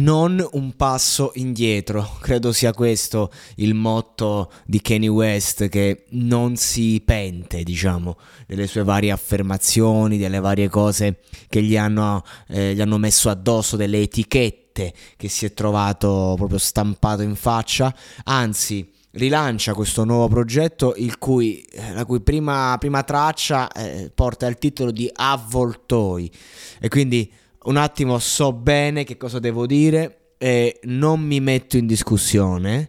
Non un passo indietro, credo sia questo il motto di Kanye West che non si pente, diciamo, delle sue varie affermazioni, delle varie cose che gli hanno, eh, gli hanno messo addosso, delle etichette che si è trovato proprio stampato in faccia, anzi rilancia questo nuovo progetto cui, eh, la cui prima, prima traccia eh, porta il titolo di Avvoltoi. E quindi un attimo so bene che cosa devo dire e non mi metto in discussione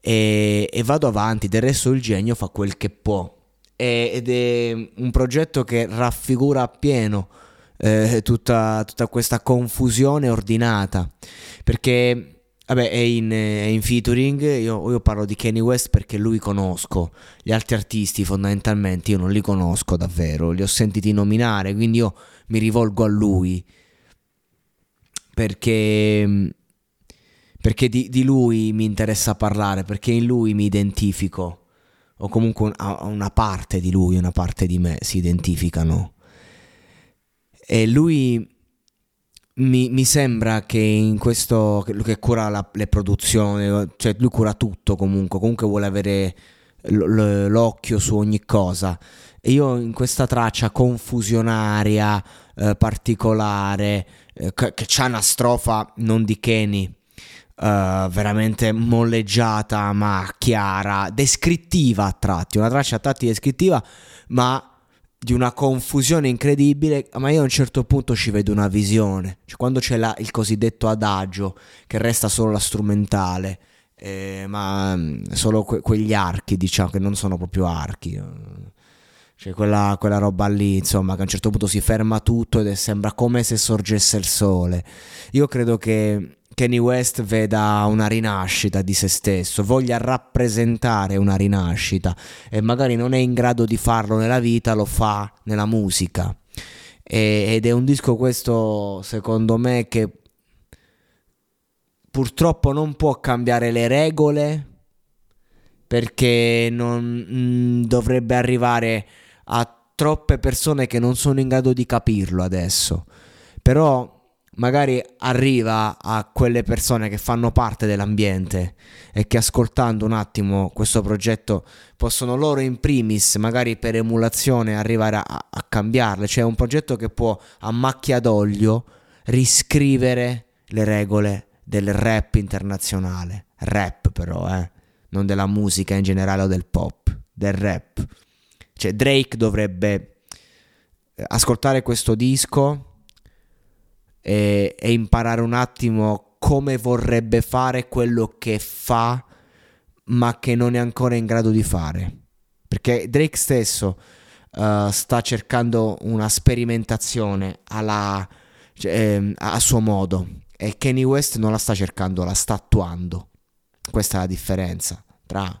e, e vado avanti, del resto il genio fa quel che può e, ed è un progetto che raffigura appieno eh, tutta, tutta questa confusione ordinata perché Vabbè, è in, è in featuring. Io, io, parlo di Kanye West perché lui conosco. Gli altri artisti, fondamentalmente, io non li conosco davvero. Li ho sentiti nominare, quindi io mi rivolgo a lui. Perché. Perché di, di lui mi interessa parlare, perché in lui mi identifico. O comunque una parte di lui, una parte di me si identificano. E lui mi, mi, sembra che in questo che cura la, le produzioni, cioè lui cura tutto comunque, comunque vuole avere l'occhio su ogni cosa. E io in questa traccia confusionaria, eh, particolare, eh, che, che c'ha una strofa non di Kenny, Uh, veramente molleggiata ma chiara, descrittiva a tratti, una traccia a tratti descrittiva ma di una confusione incredibile, ma io a un certo punto ci vedo una visione, cioè quando c'è la, il cosiddetto adagio, che resta solo la strumentale, eh, ma mm, solo que- quegli archi, diciamo, che non sono proprio archi. Eh. Cioè quella, quella, roba lì, insomma, che a un certo punto si ferma tutto ed sembra come se sorgesse il sole. Io credo che Kanye West veda una rinascita di se stesso, voglia rappresentare una rinascita e magari non è in grado di farlo nella vita, lo fa nella musica. E, ed è un disco questo, secondo me, che purtroppo non può cambiare le regole perché non mh, mm, dovrebbe arrivare a troppe persone che non sono in grado di capirlo adesso. Però magari arriva a quelle persone che fanno parte dell'ambiente e che ascoltando un attimo questo progetto possono loro in primis, magari per emulazione, arrivare a, a cambiarle. Cioè è un progetto che può a macchia d'olio riscrivere le regole del rap internazionale. Rap però, eh, non della musica in generale o del pop, del rap. Cioè Drake dovrebbe eh, ascoltare questo disco e, e imparare un attimo come vorrebbe fare quello che fa ma che non è ancora in grado di fare. Perché Drake stesso uh, sta cercando una sperimentazione alla, cioè, eh, a suo modo e Kanye West non la sta cercando, la sta attuando. Questa è la differenza tra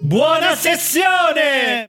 Buona sessione!